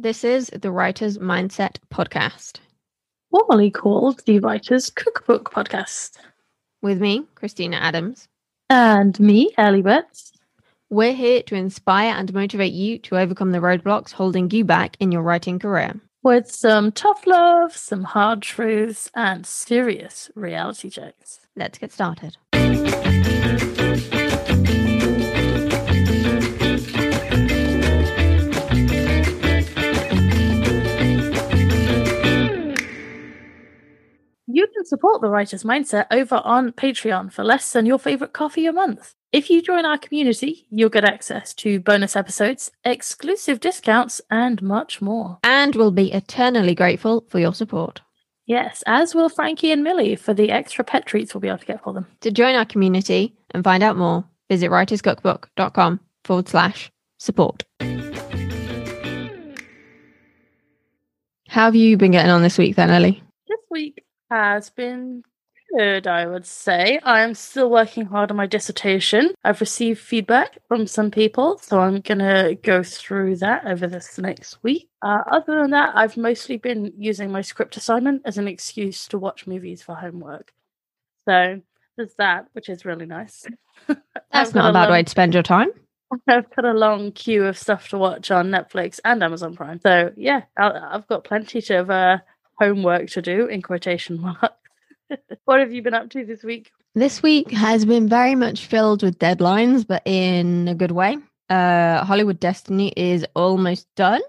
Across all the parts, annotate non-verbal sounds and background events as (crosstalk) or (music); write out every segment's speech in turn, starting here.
This is the Writer's Mindset Podcast formerly called the Writer's Cookbook Podcast. with me, Kristina Adams. And me, Ellie Betts. We're here to inspire and motivate you to overcome the roadblocks holding you back in your writing career. With some tough love, some hard truths, and serious reality checks. Let's get started. You can support the Writer's Mindset over on Patreon for less than your favorite coffee a month. If you join our community, you'll get access to bonus episodes, exclusive discounts, and much more. And we'll be eternally grateful for your support. Yes, as will Frankie and Millie for the extra pet treats we'll be able to get for them. To join our community and find out more, visit writerscookbook.com forward slash support. How have you been getting on this week then, Ellie? This week has been good, I would say. I'm still working hard on my dissertation. I've received feedback from some people, so I'm going to go through that over this next week. Uh, other than that, I've mostly been using my script assignment as an excuse to watch movies for homework. So there's that, which is really nice. (laughs) That's not a bad long- way to spend your time. (laughs) I've got a long queue of stuff to watch on Netflix and Amazon Prime. So yeah, I- I've got plenty to. uh, homework to do in quotation (laughs) marks. what have you been up to this week? This week has been very much filled with deadlines, but in a good way. Uh, Hollywood Destiny is almost done,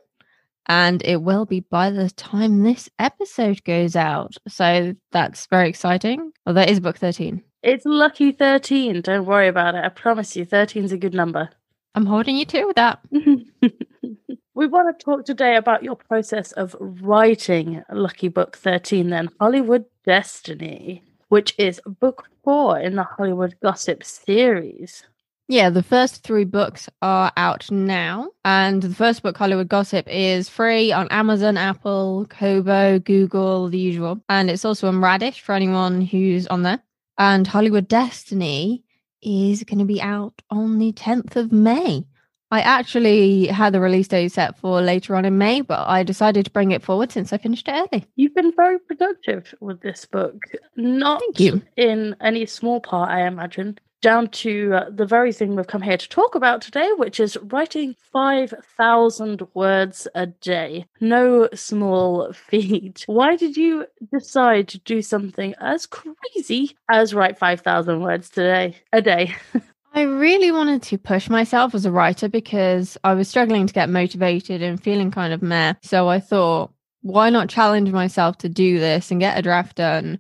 and it will be by the time this episode goes out. So that's very exciting. Well, that is book 13. It's lucky 13. Don't worry about it. I promise you, 13 is a good number. I'm holding you to that. (laughs) we want to talk today about your process of writing Lucky Book 13, then Hollywood Destiny, which is book four in the Hollywood Gossip series. Yeah, the first three books are out now. And the first book, Hollywood Gossip, is free on Amazon, Apple, Kobo, Google, the usual. And it's also on Radish for anyone who's on there. And Hollywood Destiny is going to be out on the 10th of May. I actually had the release date set for later on in May, but I decided to bring it forward since I finished it early. You've been very productive with this book. Not Thank you. in any small part, I imagine, down to uh, the very thing we've come here to talk about today, which is writing 5,000 words a day. No small (laughs) feat. Why did you decide to do something as crazy as write 5,000 words today, a day? (laughs) I really wanted to push myself as a writer because I was struggling to get motivated and feeling kind of meh. So I thought, why not challenge myself to do this and get a draft done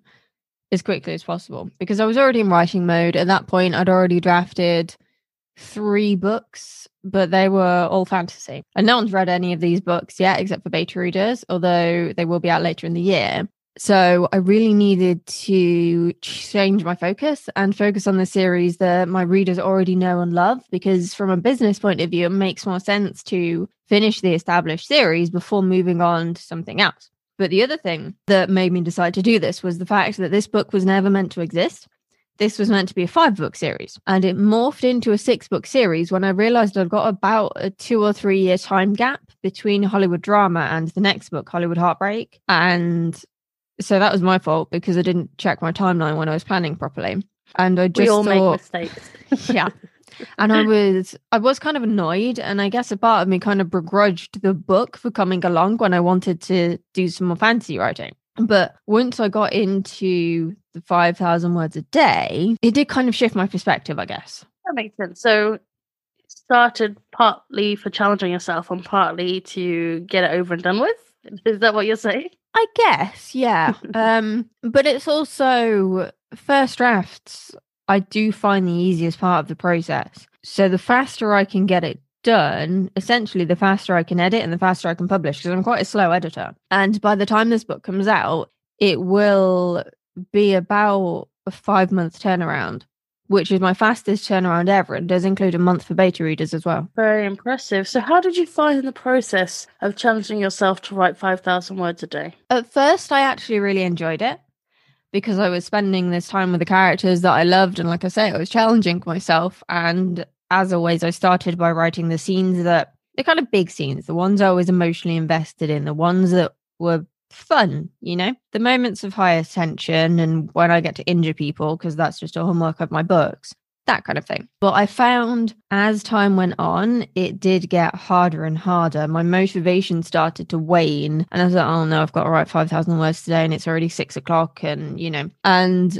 as quickly as possible? Because I was already in writing mode. At that point, I'd already drafted three books, but they were all fantasy. And no one's read any of these books yet, except for beta readers, although they will be out later in the year. So I really needed to change my focus and focus on the series that my readers already know and love. Because from a business point of view, it makes more sense to finish the established series before moving on to something else. But the other thing that made me decide to do this was the fact that this book was never meant to exist. This was meant to be a five book series and it morphed into a six book series when I realized I'd got about a two or three year time gap between Hollywood drama and the next book, Hollywood Heartbreak. And so that was my fault because I didn't check my timeline when I was planning properly. And I just we all make mistakes. (laughs) (laughs) yeah. And I was I was kind of annoyed and I guess a part of me kind of begrudged the book for coming along when I wanted to do some more fantasy writing. But once I got into the 5,000 words a day, it did kind of shift my perspective, I guess. That makes sense. So it started partly for challenging yourself and partly to get it over and done with. (laughs) Is that what you're saying? I guess, yeah. (laughs) um, but it's also first drafts. I do find the easiest part of the process. So the faster I can get it done, essentially, the faster I can edit and the faster I can publish because I'm quite a slow editor. And by the time this book comes out, it will be about a five month turnaround, which is my fastest turnaround ever. and does include a month for beta readers as well. Very impressive. So, how did you find the process of challenging yourself to write 5,000 words a day? At first, I actually really enjoyed it because I was spending this time with the characters that I loved. And like I say, I was challenging myself. And as always, I started by writing the scenes that the kind of big scenes, the ones I was emotionally invested in, the ones that were fun, you know, the moments of highest tension and when I get to injure people, because that's just a homework of my books, that kind of thing. But I found as time went on, it did get harder and harder. My motivation started to wane. And I was like, oh no, I've got to write 5,000 words today and it's already six o'clock. And, you know, and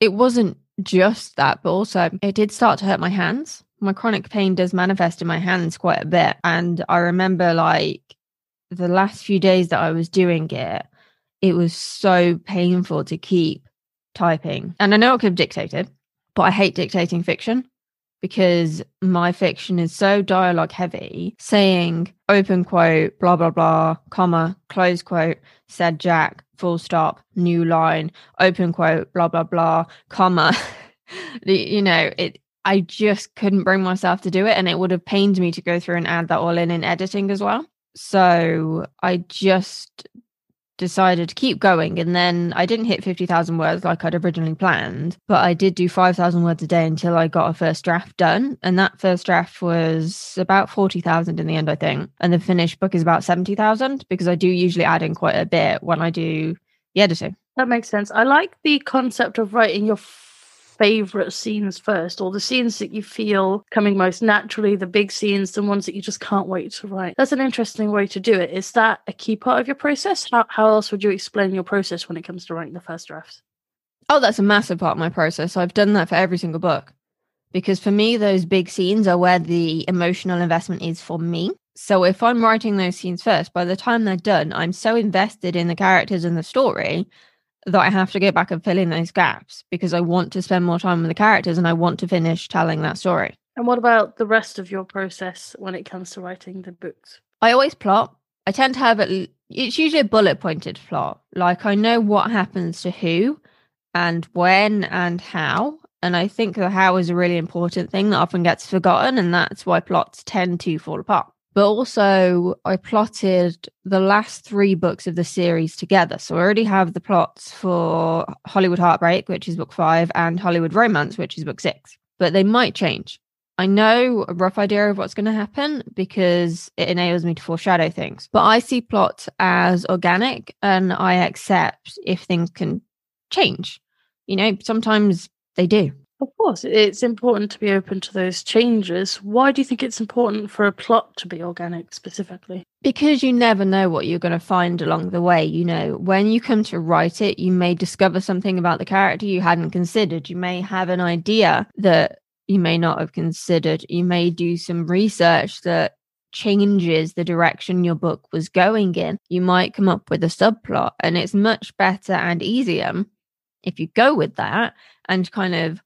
it wasn't just that, but also it did start to hurt my hands. My chronic pain does manifest in my hands quite a bit. And I remember like the last few days that I was doing it, it was so painful to keep typing. And I know I could have dictated, but I hate dictating fiction because my fiction is so dialogue heavy, saying open quote, blah, blah, blah, comma, close quote, said Jack, full stop, new line, open quote, blah, blah, blah, comma. (laughs) you know, it, I just couldn't bring myself to do it. And it would have pained me to go through and add that all in in editing as well. So I just decided to keep going. And then I didn't hit 50,000 words like I'd originally planned, but I did do 5,000 words a day until I got a first draft done. And that first draft was about 40,000 in the end, I think. And the finished book is about 70,000 because I do usually add in quite a bit when I do the editing. That makes sense. I like the concept of writing your favorite scenes first, or the scenes that you feel coming most naturally, the big scenes, the ones that you just can't wait to write. That's an interesting way to do it. Is that a key part of your process? How, how else would you explain your process when it comes to writing the first drafts? Oh, that's a massive part of my process. I've done that for every single book because for me, those big scenes are where the emotional investment is for me. So if I'm writing those scenes first, by the time they're done, I'm so invested in the characters and the story that I have to go back and fill in those gaps because I want to spend more time with the characters and I want to finish telling that story. And what about the rest of your process when it comes to writing the books? I always plot. I tend to have it, it's usually a bullet pointed plot. Like I know what happens to who and when and how. And I think the how is a really important thing that often gets forgotten. And that's why plots tend to fall apart but also I plotted the last three books of the series together. So I already have the plots for Hollywood Heartbreak, which is book five, and Hollywood Romance, which is book six, but they might change. I know a rough idea of what's going to happen because it enables me to foreshadow things. But I see plot as organic and I accept if things can change. You know, sometimes they do. Of course, it's important to be open to those changes. Why do you think it's important for a plot to be organic specifically? Because you never know what you're going to find along the way. You know, when you come to write it, you may discover something about the character you hadn't considered. You may have an idea that you may not have considered. You may do some research that changes the direction your book was going in. You might come up with a subplot, and it's much better and easier if you go with that and kind of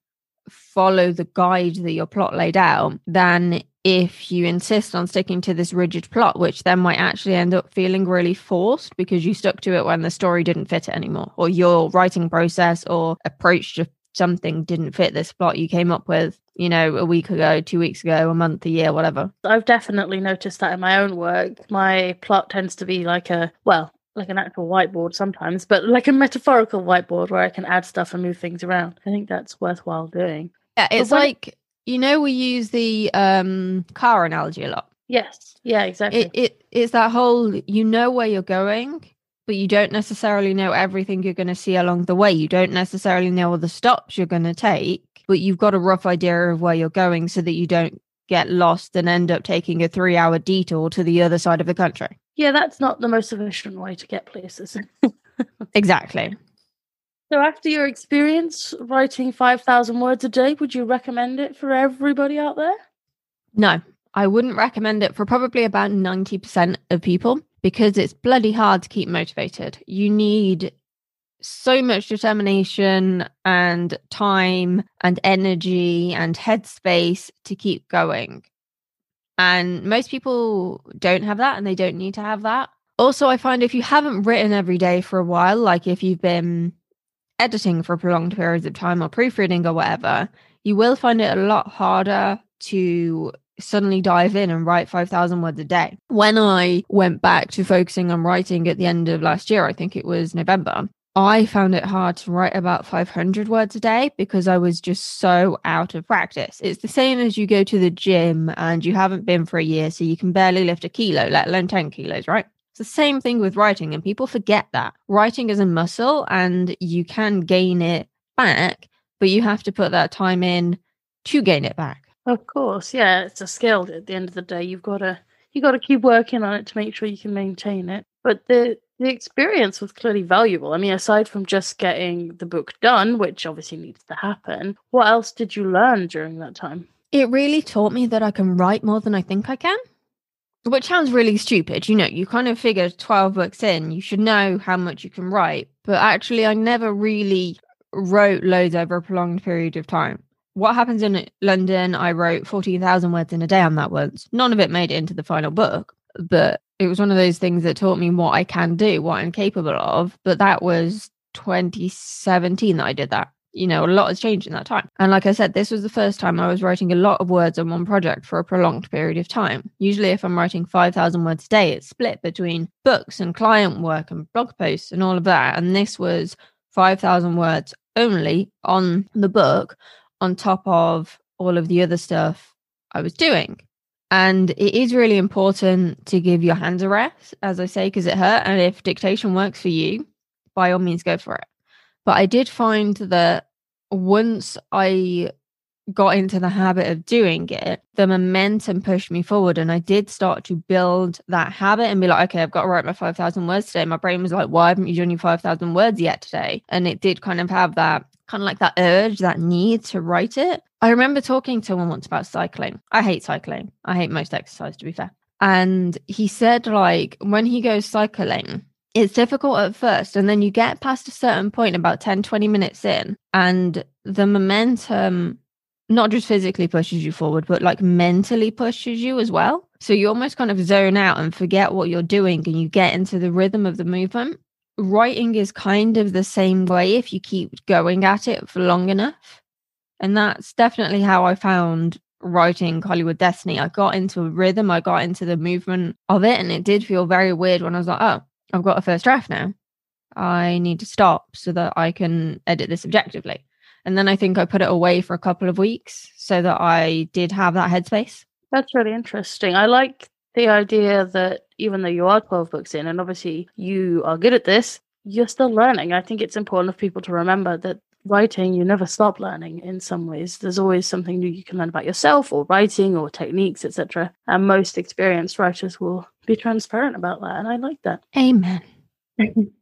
follow the guide that your plot laid out than if you insist on sticking to this rigid plot, which then might actually end up feeling really forced because you stuck to it when the story didn't fit it anymore, or your writing process or approach to something didn't fit this plot you came up with, you know, a week ago, two weeks ago, a month, a year, whatever. I've definitely noticed that in my own work. My plot tends to be like a, well, like an actual whiteboard sometimes, but like a metaphorical whiteboard where I can add stuff and move things around. I think that's worthwhile doing. Yeah, it's like you know we use the um car analogy a lot. Yes. Yeah, exactly. It, it it's that whole you know where you're going, but you don't necessarily know everything you're going to see along the way. You don't necessarily know all the stops you're going to take, but you've got a rough idea of where you're going so that you don't get lost and end up taking a 3-hour detour to the other side of the country. Yeah, that's not the most efficient way to get places. (laughs) exactly. So, after your experience writing 5,000 words a day, would you recommend it for everybody out there? No, I wouldn't recommend it for probably about 90% of people because it's bloody hard to keep motivated. You need so much determination and time and energy and headspace to keep going. And most people don't have that and they don't need to have that. Also, I find if you haven't written every day for a while, like if you've been editing for prolonged periods of time or proofreading or whatever, you will find it a lot harder to suddenly dive in and write 5,000 words a day. When I went back to focusing on writing at the end of last year, I think it was November, I found it hard to write about 500 words a day because I was just so out of practice. It's the same as you go to the gym and you haven't been for a year, so you can barely lift a kilo, let alone 10 kilos, right? It's the same thing with writing, and people forget that. Writing is a muscle and you can gain it back, but you have to put that time in to gain it back. Of course, yeah, it's a skill. At the end of the day, you've got to you got to keep working on it to make sure you can maintain it. But the the experience was clearly valuable. I mean, aside from just getting the book done, which obviously needs to happen, what else did you learn during that time? It really taught me that I can write more than I think I can. Which sounds really stupid. You know, you kind of figure 12 books in, you should know how much you can write. But actually, I never really wrote loads over a prolonged period of time. What happens in London? I wrote 14,000 words in a day on that once. None of it made it into the final book, but it was one of those things that taught me what I can do, what I'm capable of. But that was 2017 that I did that. You know, a lot has changed in that time. And like I said, this was the first time I was writing a lot of words on one project for a prolonged period of time. Usually, if I'm writing 5,000 words a day, it's split between books and client work and blog posts and all of that. And this was 5,000 words only on the book, on top of all of the other stuff I was doing. And it is really important to give your hands a rest, as I say, because it hurt. And if dictation works for you, by all means, go for it. But I did find that once I got into the habit of doing it, the momentum pushed me forward. And I did start to build that habit and be like, okay, I've got to write my 5,000 words today. My brain was like, why haven't you done your 5,000 words yet today? And it did kind of have that kind of like that urge, that need to write it. I remember talking to someone once about cycling. I hate cycling. I hate most exercise, to be fair. And he said, like, when he goes cycling, it's difficult at first. And then you get past a certain point, about 10, 20 minutes in, and the momentum not just physically pushes you forward, but like mentally pushes you as well. So you almost kind of zone out and forget what you're doing and you get into the rhythm of the movement writing is kind of the same way if you keep going at it for long enough. And that's definitely how I found writing Hollywood Destiny. I got into a rhythm, I got into the movement of it, and it did feel very weird when I was like, oh, I've got a first draft now. I need to stop so that I can edit this objectively. And then I think I put it away for a couple of weeks so that I did have that headspace. That's really interesting. I like the idea that even though you are 12 books in and obviously you are good at this, you're still learning. I think it's important for people to remember that writing, you never stop learning in some ways. There's always something new you can learn about yourself or writing or techniques, etc. And most experienced writers will be transparent about that. And I like that. Amen. (laughs)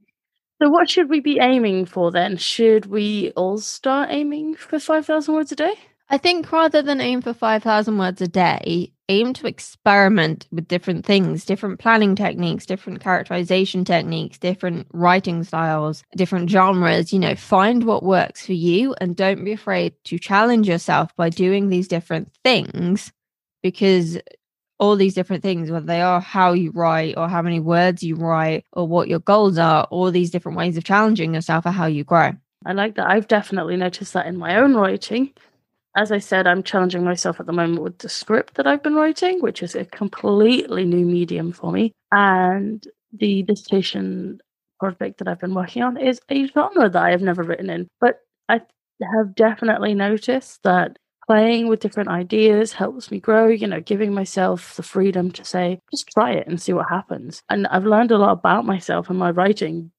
so, what should we be aiming for then? Should we all start aiming for 5,000 words a day? I think rather than aim for 5,000 words a day, aim to experiment with different things, different planning techniques, different characterization techniques, different writing styles, different genres. You know, find what works for you and don't be afraid to challenge yourself by doing these different things because all these different things, whether they are how you write or how many words you write or what your goals are, all these different ways of challenging yourself are how you grow. I like that. I've definitely noticed that in my own writing as I said, I'm challenging myself at the moment with the script that I've been writing, which is a completely new medium for me. And the dissertation project that I've been working on is a genre that I have never written in. But I have definitely noticed that playing with different ideas helps me grow, you know, giving myself the freedom to say, just try it and see what happens. And I've learned a lot about myself and my writing,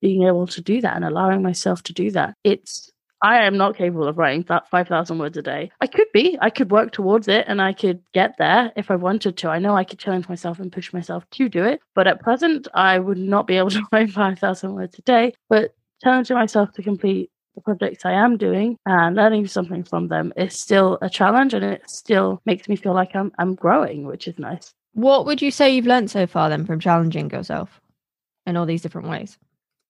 being able to do that and allowing myself to do that. It's I am not capable of writing that 5,000 words a day. I could be. I could work towards it and I could get there if I wanted to. I know I could challenge myself and push myself to do it. But at present, I would not be able to (laughs) write 5,000 words a day. But challenging myself to complete the projects I am doing and learning something from them is still a challenge and it still makes me feel like I'm, I'm growing, which is nice. What would you say you've learned so far then from challenging yourself in all these different ways?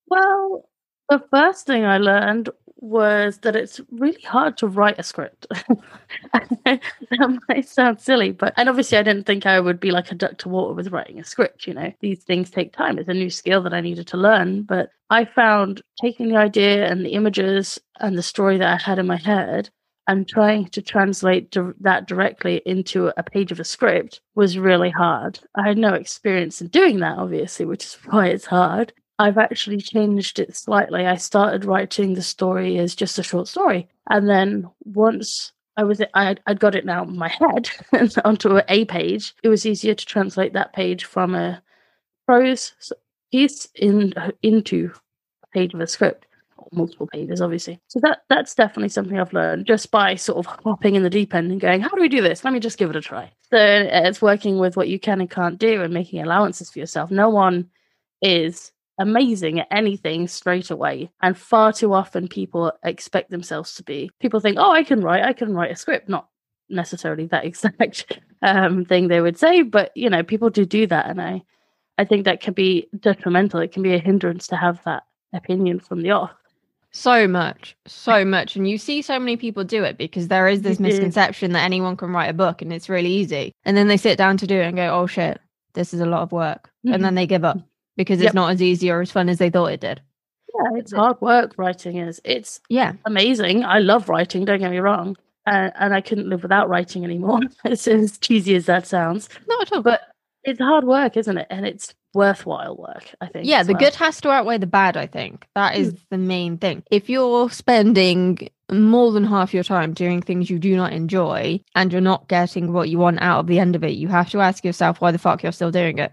Well, the first thing I learned was that it's really hard to write a script. (laughs) that might sound silly, but and obviously I didn't think I would be like a duck to water with writing a script, you know. These things take time. It's a new skill that I needed to learn, but I found taking the idea and the images and the story that I had in my head and trying to translate that directly into a page of a script was really hard. I had no experience in doing that, obviously, which is why it's hard. I've actually changed it slightly. I started writing the story as just a short story. And then once I was I I'd got it now in my head (laughs) onto a page, it was easier to translate that page from a prose piece in into a page of a script or multiple pages, obviously. So that that's definitely something I've learned just by sort of hopping in the deep end and going, how do we do this? Let me just give it a try. So it's working with what you can and can't do and making allowances for yourself. No one is amazing at anything straight away. And far too often people expect themselves to be. People think, oh, I can write, I can write a script. Not necessarily that (laughs) exact um, thing they would say, but you know, people do do that. And I, I think that can be detrimental. It can be a hindrance to have that opinion from the off. So much, so much. And you see so many people do it because there is this misconception that anyone can write a book and it's really easy. And then they sit down to do it and go, oh shit, this is a lot of work. Mm-hmm. And then they give up because it's yep. not as easy or as fun as they thought it did. Yeah, it's hard work writing is. It's yeah amazing. I love writing, don't get me wrong. Uh, and I couldn't live without writing anymore. (laughs) it's as cheesy as that sounds. Not at all. But it's hard work, isn't it? And it's worthwhile work, I think. Yeah, the well. good has to outweigh the bad, I think. That is mm. the main thing. If you're spending more than half your time doing things you do not enjoy and you're not getting what you want out of the end of it, you have to ask yourself why the fuck you're still doing it.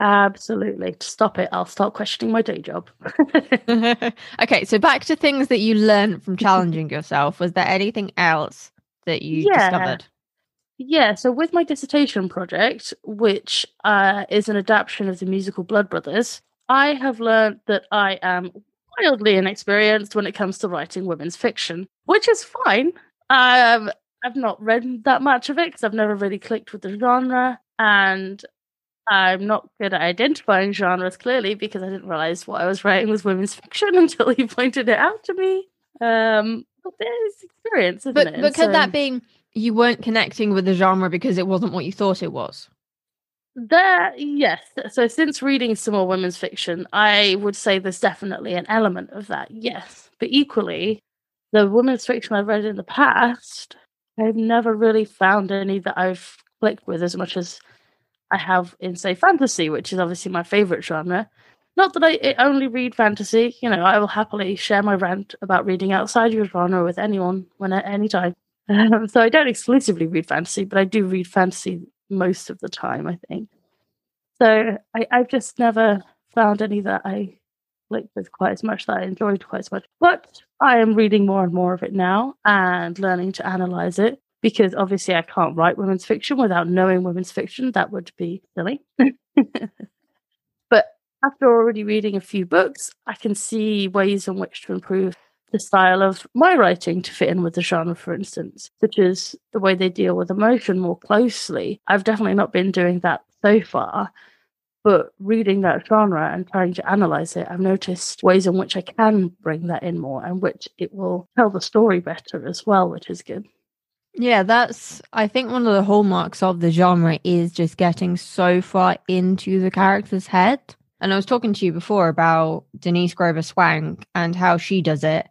Absolutely. Stop it. I'll start questioning my day job. (laughs) (laughs) okay, so back to things that you learned from (laughs) challenging yourself. Was there anything else that you yeah. discovered? Yeah, so with my dissertation project, which uh, is an adaptation of the musical Blood Brothers, I have learned that I am wildly inexperienced when it comes to writing women's fiction, which is fine. Um, I've not read that much of it because I've never really clicked with the genre, and I'm not good at identifying genres clearly because I didn't realize what I was writing was women's fiction (laughs) until he pointed it out to me. Um, but there's experience, isn't but, it? But could so, that be you weren't connecting with the genre because it wasn't what you thought it was? There, yes. So since reading some more women's fiction, I would say there's definitely an element of that, yes. But equally, the women's fiction I've read in the past, I've never really found any that I've clicked with as much as I have in, say, fantasy, which is obviously my favorite genre. Not that I only read fantasy, you know, I will happily share my rant about reading outside your genre with anyone when at any time. Um, so I don't exclusively read fantasy, but I do read fantasy most of the time, I think. So I, I've just never found any that I clicked with quite as much, that I enjoyed quite as much. But I am reading more and more of it now and learning to analyze it because obviously I can't write women's fiction without knowing women's fiction. That would be silly. (laughs) but after already reading a few books, I can see ways in which to improve the style of my writing to fit in with the genre, for instance, such as the way they deal with emotion more closely. I've definitely not been doing that so far, but reading that genre and trying to analyze it, I've noticed ways in which I can bring that in more and which it will tell the story better as well, which is good. Yeah, that's I think one of the hallmarks of the genre is just getting so far into the character's head. And I was talking to you before about Denise Grover Swank and how she does it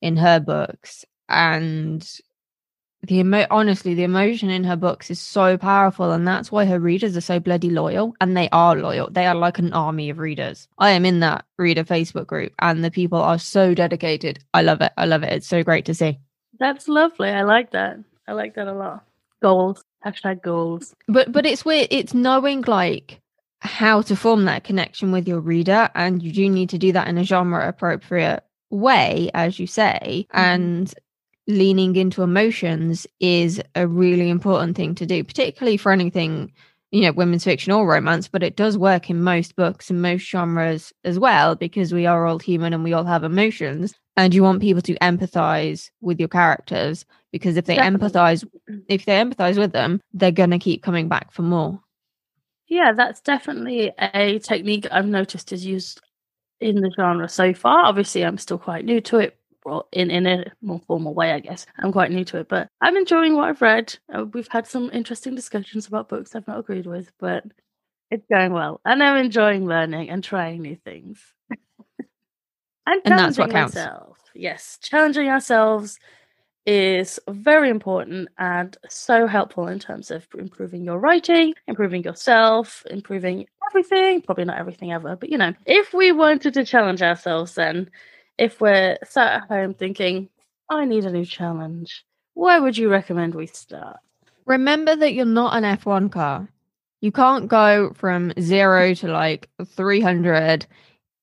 in her books. And the emo- honestly, the emotion in her books is so powerful, and that's why her readers are so bloody loyal. And they are loyal. They are like an army of readers. I am in that reader Facebook group, and the people are so dedicated. I love it. I love it. It's so great to see. That's lovely. I like that. I like that a lot. Goals. Hashtag goals. But but it's weird. It's knowing like how to form that connection with your reader, and you do need to do that in a genre appropriate way, as you say. Mm-hmm. And leaning into emotions is a really important thing to do, particularly for anything you know, women's fiction or romance, but it does work in most books and most genres as well because we are all human and we all have emotions. And you want people to empathize with your characters because if they Definitely. empathize if they empathize with them they're going to keep coming back for more yeah that's definitely a technique i've noticed is used in the genre so far. Obviously i'm still quite new to it in in a more formal way i guess. I'm quite new to it but i'm enjoying what i've read. Uh, we've had some interesting discussions about books i've not agreed with but it's going well and i'm enjoying learning and trying new things. (laughs) And, and that's what counts. myself. yes challenging ourselves is very important and so helpful in terms of improving your writing, improving yourself, improving everything. Probably not everything ever, but you know, if we wanted to challenge ourselves, then if we're sat at home thinking, I need a new challenge, where would you recommend we start? Remember that you're not an F1 car. You can't go from zero to like 300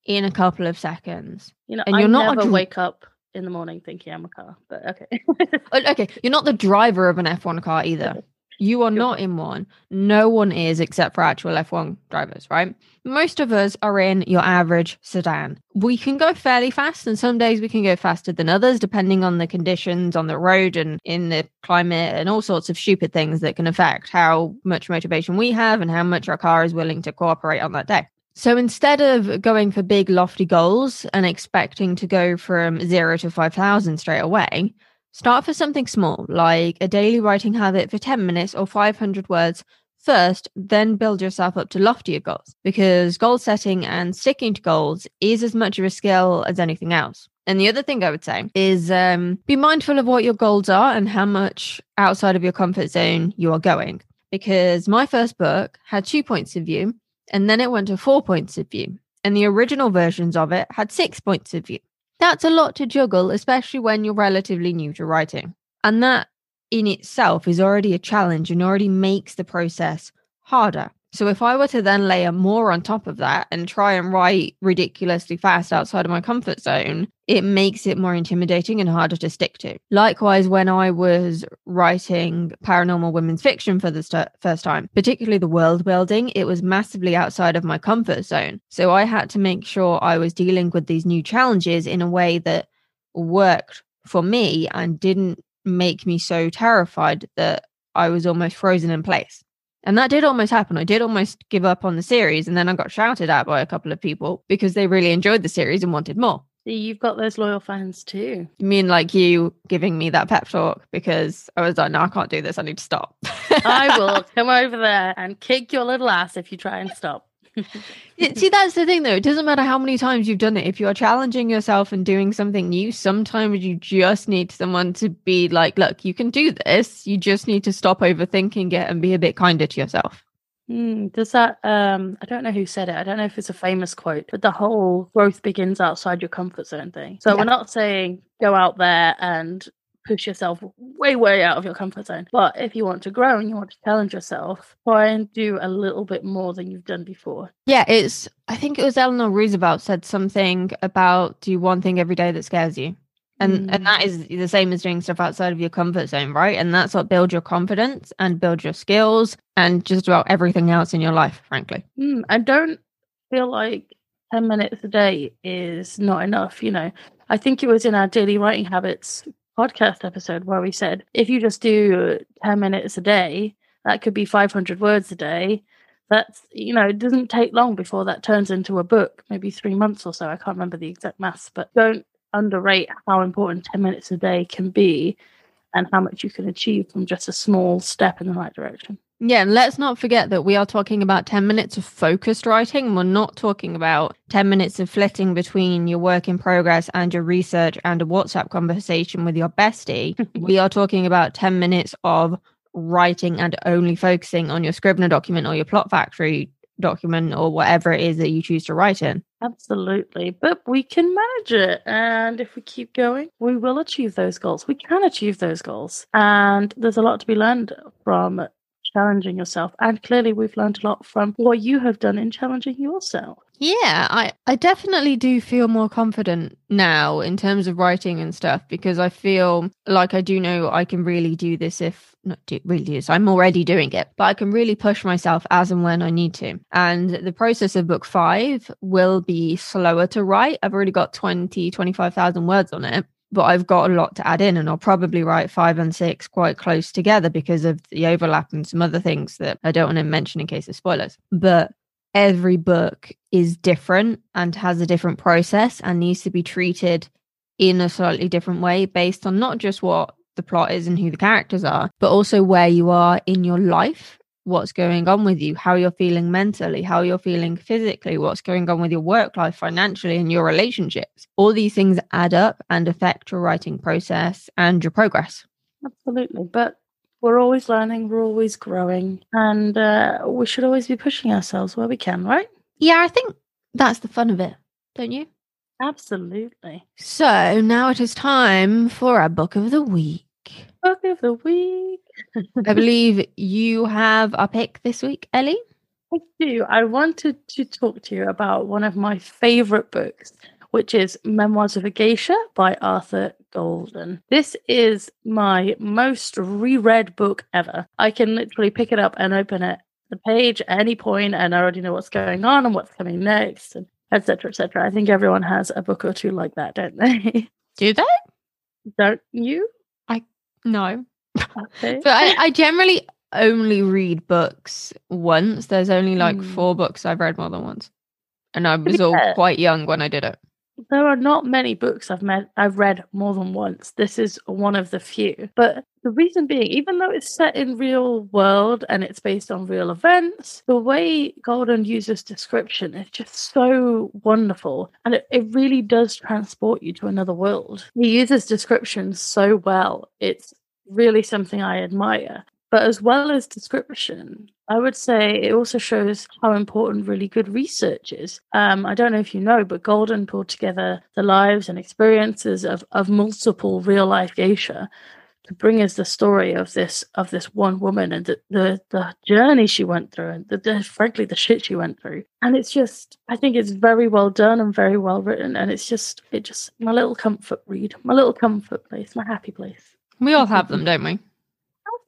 in a couple of seconds. You know, And I you're not a dr- wake up in the morning thinking I'm a car, but okay. (laughs) Oh, Okay, you're not the driver of an F1 car either. You are not in one. No one is except for actual F1 drivers, right? Most of us are in your average sedan. We can go fairly fast, and some days we can go faster than others, depending on the conditions on the road and in the climate and all sorts of stupid things that can affect how much motivation we have and how much our car is willing to cooperate on that day. So instead of going for big, lofty goals and expecting to go from zero to 5,000 straight away, Start for something small, like a daily writing habit for 10 minutes or 500 words first, then build yourself up to loftier goals because goal setting and sticking to goals is as much of a skill as anything else. And the other thing I would say is um, be mindful of what your goals are and how much outside of your comfort zone you are going. Because my first book had two points of view, and then it went to four points of view. And the original versions of it had six points of view. That's a lot to juggle, especially when you're relatively new to writing. And that in itself is already a challenge and already makes the process harder. So if I were to then layer more on top of that and try and write ridiculously fast outside of my comfort zone, it makes it more intimidating and harder to stick to. Likewise, when I was writing paranormal women's fiction for the st- first time, particularly the world building, it was massively outside of my comfort zone. So I had to make sure I was dealing with these new challenges in a way that worked for me and didn't make me so terrified that I was almost frozen in place. And that did almost happen. I did almost give up on the series, and then I got shouted at by a couple of people because they really enjoyed the series and wanted more. See, You've got those loyal fans too. You mean like you giving me that pep talk because I was like, no, I can't do this. I need to stop. I will (laughs) come over there and kick your little ass if you try and stop. See, that's the thing though. It doesn't matter how many times you've done it. If you are challenging yourself and doing something new, sometimes you just need someone to be like, look, you can do this. You just need to stop overthinking it and be a bit kinder to yourself. Hmm, does that um I don't know who said it. I don't know if it's a famous quote, but the whole growth begins outside your comfort zone thing. So Yeah. we're not saying go out there and push yourself way, way out of your comfort zone. But if you want to grow and you want to challenge yourself, try and do a little bit more than you've done before. Yeah, it's, I think it was Eleanor Roosevelt said something about do one thing every day that scares you. And, Mm. and that is the same as doing stuff outside of your comfort zone, right? And that's what builds your confidence and builds your skills and just about everything else in your life, frankly. Mm, I don't feel like 10 minutes a day is not enough. You know, I think it was in our daily writing habits podcast episode where we said if you just do 10 minutes a day, that could be 500 words a day. That's, you know, it doesn't take long before that turns into a book, maybe three months or so. I can't remember the exact maths, but don't underrate how important 10 minutes a day can be and how much you can achieve from just a small step in the right direction. Yeah, and let's not forget that we are talking about 10 minutes of focused writing. We're not talking about 10 minutes of flitting between your work in progress and your research and a WhatsApp conversation with your bestie. (laughs) we are talking about 10 minutes of writing and only focusing on your Scrivener document or your Plot Factory document or whatever it is that you choose to write in. Absolutely. But we can manage it. And if we keep going, we will achieve those goals. We can achieve those goals. And there's a lot to be learned from challenging yourself. And clearly, we've learned a lot from what you have done in challenging yourself. Yeah, I, I definitely do feel more confident now in terms of writing and stuff because I feel like I do know I can really do this if not do, really do. I'm already doing it, but I can really push myself as and when I need to. And the process of book five will be slower to write. I've already got 20, 25,000 words on it. But I've got a lot to add in, and I'll probably write five and six quite close together because of the overlap and some other things that I don't want to mention in case of spoilers. But every book is different and has a different process and needs to be treated in a slightly different way based on not just what the plot is and who the characters are, but also where you are in your life what's going on with you, how you're feeling mentally, how you're feeling physically, what's going on with your work life, financially, and your relationships. All these things add up and affect your writing process and your progress. Absolutely. But we're always learning, we're always growing, and uh, we should always be pushing ourselves where we can, right? Yeah, I think that's the fun of it, don't you? Absolutely. So now it is time for our book of the week. Book of the week. I (laughs) believe you have a pick this week, Ellie. I do. I wanted to talk to you about one of my favorite books, which is Memoirs of a Geisha by Arthur Golden. This is my most reread book ever. I can literally pick it up and open it the page at any point and I already know what's going on and what's coming next and etc etc. I think everyone has a book or two like that, don't they? (laughs) Do they? Don't you? I no. Okay. But I, I generally only read books once. There's only like Hmm. four books I've read more than once. And I was all fair- quite young when I did it. there are not many books I've met I've read more than once. This is one of the few. But the reason being, even though it's set in real world and it's based on real events, the way Golden uses description is just so wonderful. And it, it really does transport you to another world. He uses description so well. It's really something I admire. But as well as description, I would say it also shows how important really good research is. Um, I don't know if you know, but Golden pulled together the lives and experiences of, of multiple real life geisha to bring us the story of this of this one woman and the the, the journey she went through and the, the frankly the shit she went through. And it's just I think it's very well done and very well written and it's just it just my little comfort read, my little comfort place, my happy place. We all have them, don't we?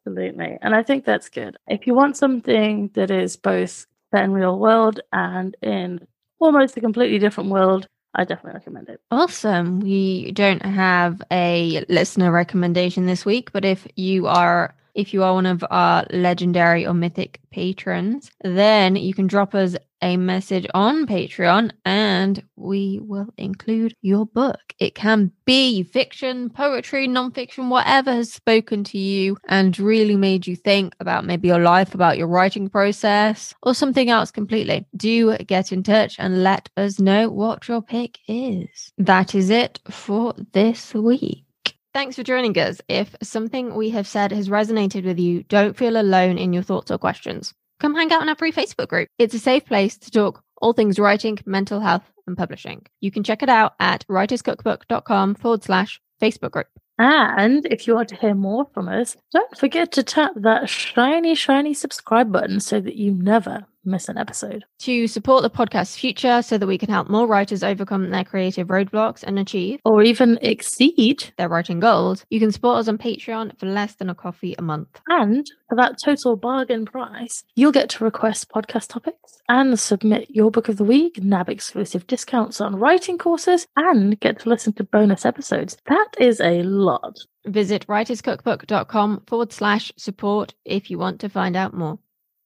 Absolutely. And I think that's good. If you want something that is both set in real world and in almost a completely different world, I definitely recommend it. Awesome. We don't have a listener recommendation this week, but if you are if you are one of our legendary or mythic patrons, then you can drop us a message on Patreon and we will include your book. It can be fiction, poetry, nonfiction, whatever has spoken to you and really made you think about maybe your life, about your writing process, or something else completely. Do get in touch and let us know what your pick is. That is it for this week. Thanks for joining us. If something we have said has resonated with you, don't feel alone in your thoughts or questions. Come hang out in our free Facebook group. It's a safe place to talk all things writing, mental health, and publishing. You can check it out at writerscookbook.com forward slash Facebook group. And if you want to hear more from us, don't forget to tap that shiny, shiny subscribe button so that you never miss an episode. To support the podcast's future so that we can help more writers overcome their creative roadblocks and achieve Or even exceed. their writing goals, you can support us on Patreon for less than a coffee a month. And for that total bargain price, you'll get to request podcast topics and submit your book of the week, nab exclusive discounts on writing courses, and get to listen to bonus episodes. That is a lot. Visit writerscookbook.com forward slash support if you want to find out more.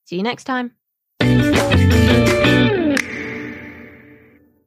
See you next time. Música